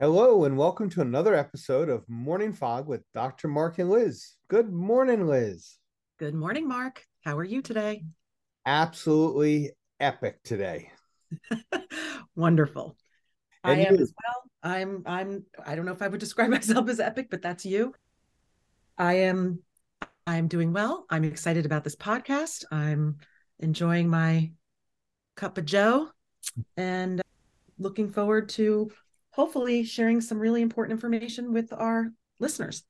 Hello, and welcome to another episode of Morning Fog with Dr. Mark and Liz. Good morning, Liz. Good morning, Mark. How are you today? Absolutely epic today. Wonderful. And I am you? as well. I'm I'm I don't know if I would describe myself as epic, but that's you. I am I'm doing well. I'm excited about this podcast. I'm enjoying my cup of joe and looking forward to hopefully sharing some really important information with our listeners.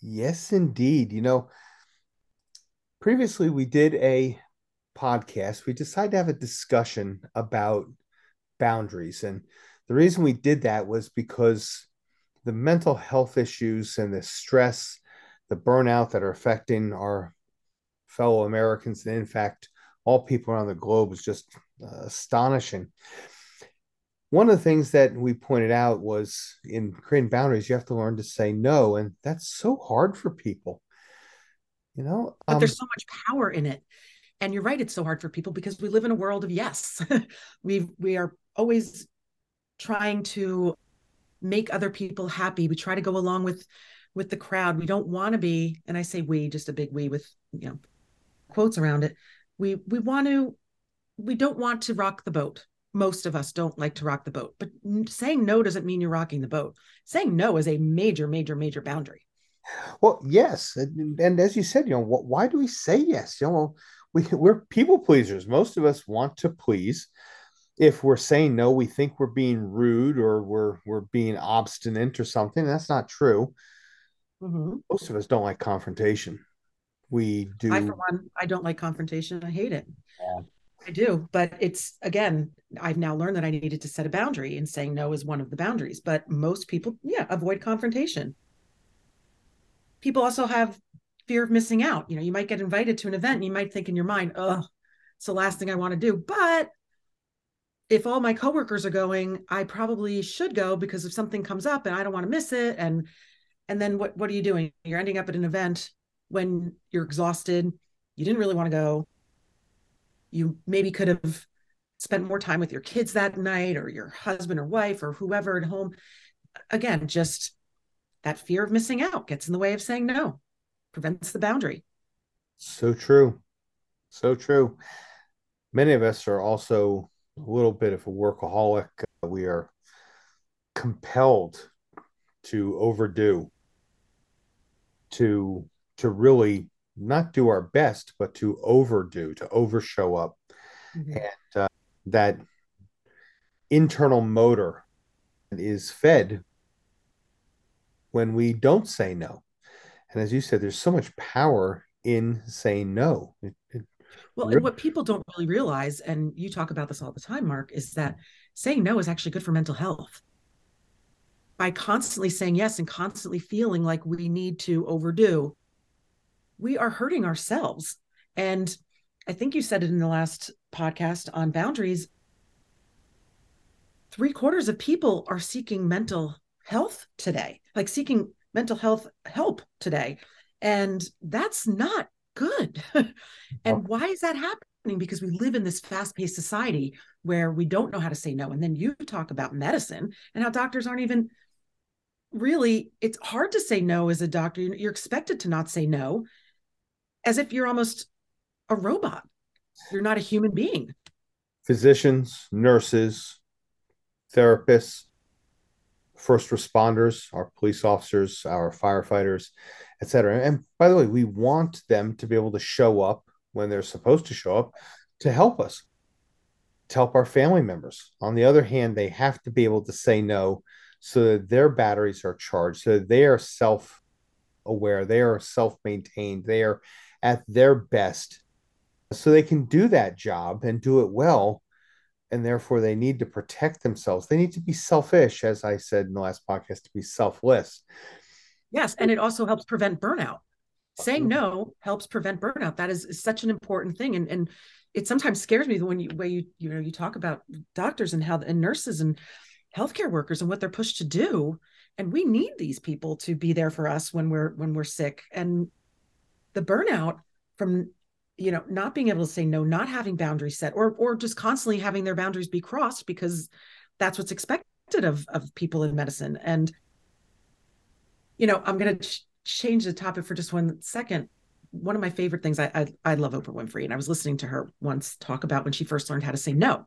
Yes, indeed. You know, previously we did a podcast. We decided to have a discussion about boundaries. And the reason we did that was because the mental health issues and the stress, the burnout that are affecting our fellow Americans, and in fact, all people around the globe is just uh, astonishing. One of the things that we pointed out was in creating boundaries, you have to learn to say no. And that's so hard for people. You know, But um, there's so much power in it. And you're right, it's so hard for people because we live in a world of yes. we we are always trying to make other people happy. We try to go along with with the crowd. We don't want to be, and I say we, just a big we with you know quotes around it. We we want to we don't want to rock the boat. Most of us don't like to rock the boat, but saying no doesn't mean you're rocking the boat. Saying no is a major, major, major boundary. Well, yes, and, and as you said, you know, wh- why do we say yes? You know, we we're people pleasers. Most of us want to please. If we're saying no, we think we're being rude or we're we're being obstinate or something. That's not true. Mm-hmm. Most of us don't like confrontation. We do. I, for one, I don't like confrontation. I hate it. Yeah. I do, but it's again, I've now learned that I needed to set a boundary, and saying no is one of the boundaries. But most people, yeah, avoid confrontation. People also have fear of missing out. You know, you might get invited to an event and you might think in your mind, oh, it's the last thing I want to do. But if all my coworkers are going, I probably should go because if something comes up and I don't want to miss it. And and then what what are you doing? You're ending up at an event when you're exhausted. You didn't really want to go. You maybe could have spent more time with your kids that night or your husband or wife or whoever at home. Again, just that fear of missing out gets in the way of saying no, prevents the boundary. So true. So true. Many of us are also a little bit of a workaholic. Uh, we are compelled to overdo, to to really not do our best, but to overdo, to overshow up. Mhm. And uh, that internal motor is fed when we don't say no. And as you said, there's so much power in saying no. It, it Well, and what people don't really realize, and you talk about this all the time, Mark, is that saying no is actually good for mental health. By constantly saying yes and constantly feeling like we need to overdo, we are hurting ourselves. And I think you said it in the last podcast on boundaries. Three quarters of people are seeking mental health today, like seeking mental health help today. And that's not good. and why is that happening? Because we live in this fast paced society where we don't know how to say no. And then you talk about medicine and how doctors aren't even really, it's hard to say no as a doctor. You're expected to not say no as if you're almost a robot. You're not a human being. physicians, nurses, therapists, first responders, our police officers, our firefighters, et cetera. And by the way, we want them to be able to show up when they're supposed to show up to help us, to help our family members. On the other hand, they have to be able to say no so that their batteries are charged, so they are self aware, they are self maintained, they are at their best, so they can do that job and do it well and therefore they need to protect themselves. They need to be selfish, as I said in the last podcast, to be selfless. Yes. And it also helps prevent burnout. Saying no helps prevent burnout. That is, such an important thing. And, and it sometimes scares me when you, when you, you know, you talk about doctors and how, and nurses and healthcare workers and what they're pushed to do. And we need these people to be there for us when we're, when we're sick. And the burnout from you know not being able to say no not having boundaries set or or just constantly having their boundaries be crossed because that's what's expected of of people in medicine. And you know i'm going to ch- change the topic for just one second. One of my favorite things I, I i love oprah winfrey and i was listening to her once talk about when she first learned how to say no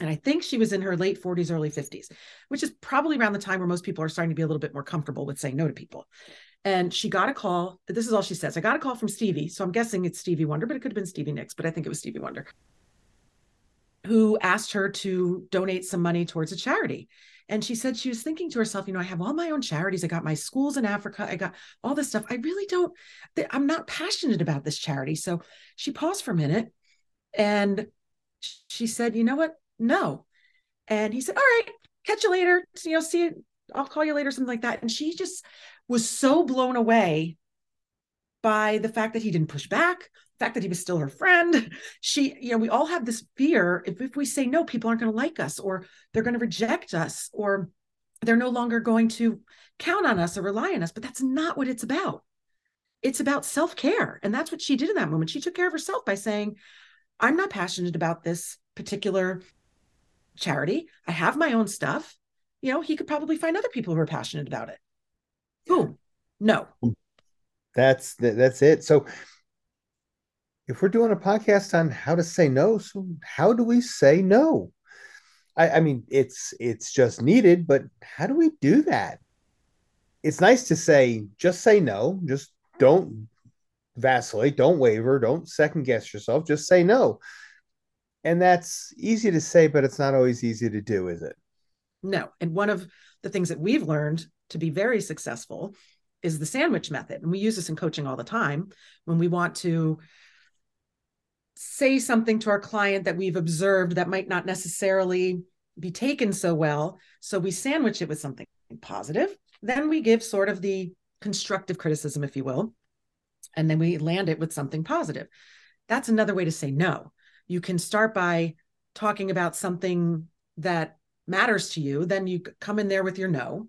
and I think she was in her late 40s, early 50s, which is probably around the time where most people are starting to be a little bit more comfortable with saying no to people. And she got a call. This is all she says. I got a call from Stevie. So I'm guessing it's Stevie Wonder, but it could have been Stevie Nicks, but I think it was Stevie Wonder who asked her to donate some money towards a charity. And she said she was thinking to herself, you know, I have all my own charities. I got my schools in Africa. I got all this stuff. I really don't, I'm not passionate about this charity. So she paused for a minute and she said, you know what? No. And he said, all right, catch you later. You know, see. I'll call you later, something like that. And she just was so blown away by the fact that he didn't push back, the fact that he was still her friend. She, you know, we all have this fear if, if we say no, people aren't going to like us or they're going to reject us or they're no longer going to count on us or rely on us. But that's not what it's about. It's about self care. And that's what she did in that moment. She took care of herself by saying, I'm not passionate about this particular charity. I have my own stuff. You know, he could probably find other people who are passionate about it. Boom. No. That's that's it. So if we're doing a podcast on how to say no, so how do we say no? I, I mean, it's it's just needed, but how do we do that? It's nice to say, just say no, just don't vacillate, don't waver, don't second guess yourself, just say no. And that's easy to say, but it's not always easy to do, is it? No. And one of the things that we've learned to be very successful is the sandwich method. And we use this in coaching all the time when we want to say something to our client that we've observed that might not necessarily be taken so well. So we sandwich it with something positive. Then we give sort of the constructive criticism, if you will. And then we land it with something positive. That's another way to say no you can start by talking about something that matters to you then you come in there with your no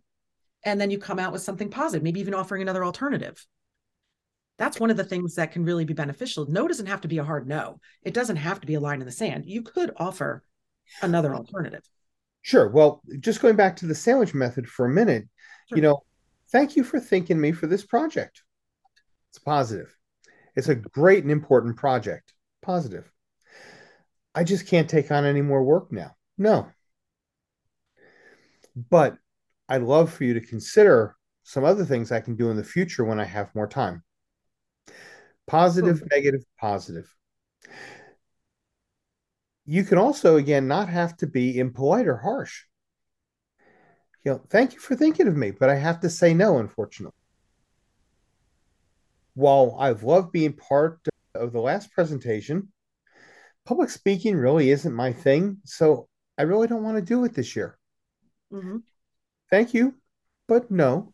and then you come out with something positive maybe even offering another alternative. That's one of the things that can really be beneficial. No doesn't have to be a hard no. It doesn't have to be a line in the sand. You could offer another alternative. sure. Well just going back to the sandwich method for a minute sure. you know thank you for thinking me for this project. It's positive. It's a great and important project. Positive I just can't take on any more work now. No. But I'd love for you to consider some other things I can do in the future when I have more time. Positive, okay. negative, positive. You can also, again, not have to be impolite or harsh. You know, thank you for thinking of me, but I have to say no, unfortunately. While I've loved being part of the last presentation, public speaking really isn't my thing, so I really don't want to do it this year. Mm-hmm. Thank you, but no.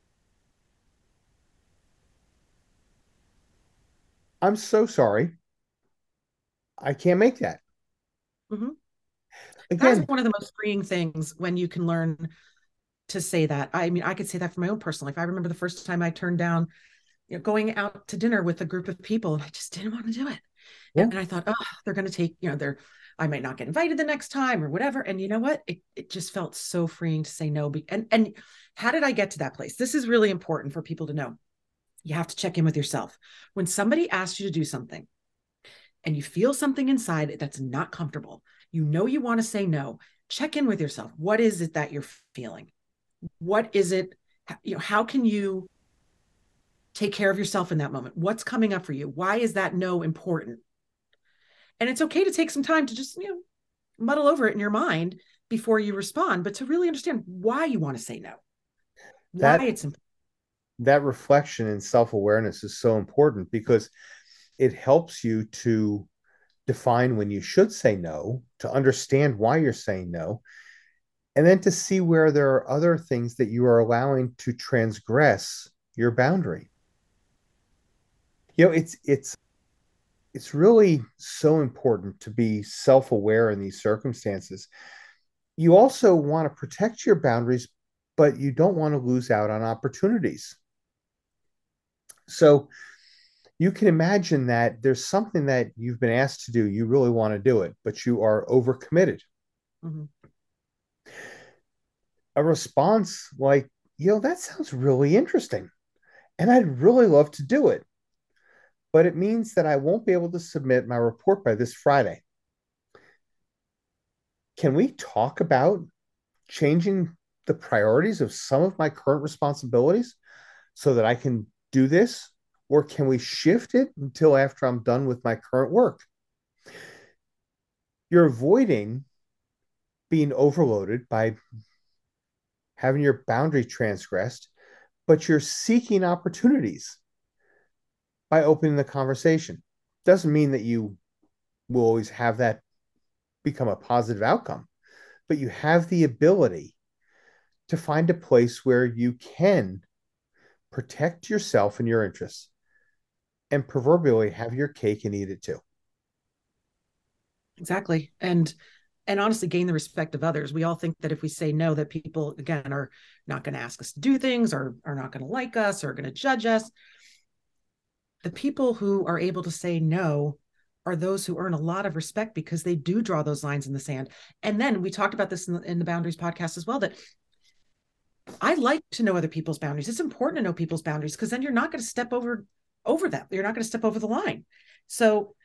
I'm so sorry. I can't make that. Mm-hmm. Again, That's one of the most freeing things when you can learn to say that. I mean, I could say that for my own personal life. I remember the first time I turned down you know, going out to dinner with a group of people and I just didn't want to do it. Yeah. And I thought, oh, they're going to take, you know, they're, I might not get invited the next time or whatever. And you know what? It, it just felt so freeing to say no. And, and how did I get to that place? This is really important for people to know. You have to check in with yourself. When somebody asks you to do something and you feel something inside that's not comfortable, you know you want to say no, check in with yourself. What is it that you're feeling? What is it? You know, how can you take care of yourself in that moment? What's coming up for you? Why is that no important? And it's okay to take some time to just, you know, muddle over it in your mind before you respond, but to really understand why you want to say no. Why that, it's important. That reflection and self-awareness is so important because it helps you to define when you should say no, to understand why you're saying no, and then to see where there are other things that you are allowing to transgress your boundary. You know, it's it's it's really so important to be self aware in these circumstances. You also want to protect your boundaries, but you don't want to lose out on opportunities. So you can imagine that there's something that you've been asked to do, you really want to do it, but you are overcommitted. Mm-hmm. a response like, you know, that sounds really interesting. And I'd really love to do it. But it means that I won't be able to submit my report by this Friday. Can we talk about changing the priorities of some of my current responsibilities so that I can do this? Or can we shift it until after I'm done with my current work? You're avoiding being overloaded by having your boundary transgressed, but you're seeking opportunities by opening the conversation. Doesn't mean that you will always have that become a positive outcome, but you have the ability to find a place where you can protect yourself and your interests and proverbially have your cake and eat it too. Exactly. And and honestly gain the respect of others. We all think that if we say no, that people again are not going to ask us to do things or are not going to like us or going to judge us. The people who are able to say no are those who earn a lot of respect because they do draw those lines in the sand. And then we talked about this in the, in the boundaries podcast as well that I like to know other people's boundaries. It's important to know people's boundaries because then you're not going to step over over them. You're not going to step over the line. So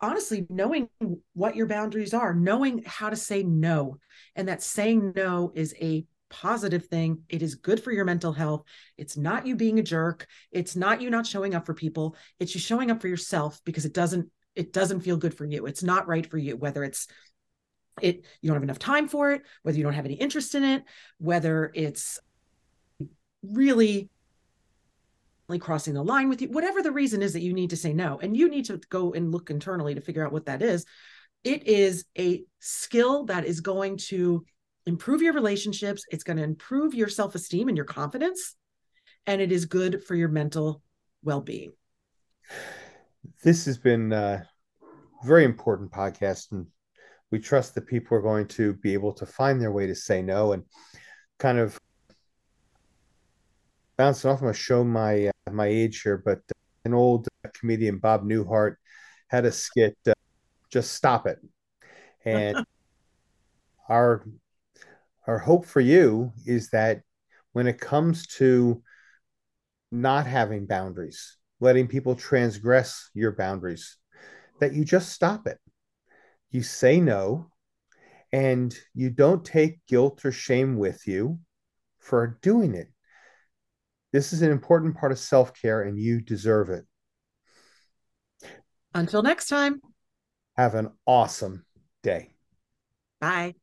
honestly, knowing what your boundaries are, knowing how to say no, and that saying no is a positive thing. It is good for your mental health. It's not you being a jerk. It's not you not showing up for people. It's you showing up for yourself because it doesn't it doesn't feel good for you. It's not right for you, whether it's it you don't have enough time for it, whether you don't have any interest in it, whether it's really crossing the line with you, whatever the reason is that you need to say no. And you need to go and look internally to figure out what that is. It is a skill that is going to improve your relationships, it's going to improve your self esteem and your confidence, and it is good for your mental well being this has been a very important podcast, and we trust that people are going to be able to find their way to say no and kind of bouncing off. I'm going to show my uh, my age here, but an old comedian, Bob Newhart, had a skit, uh, "Just Stop It," and our our hope for you is that when it comes to not having boundaries letting people transgress your boundaries, that you just stop it. You say no, and you don't take guilt or shame with you for doing it. This is an important part of self care, and you deserve it. Until next time, have an awesome day. Bye.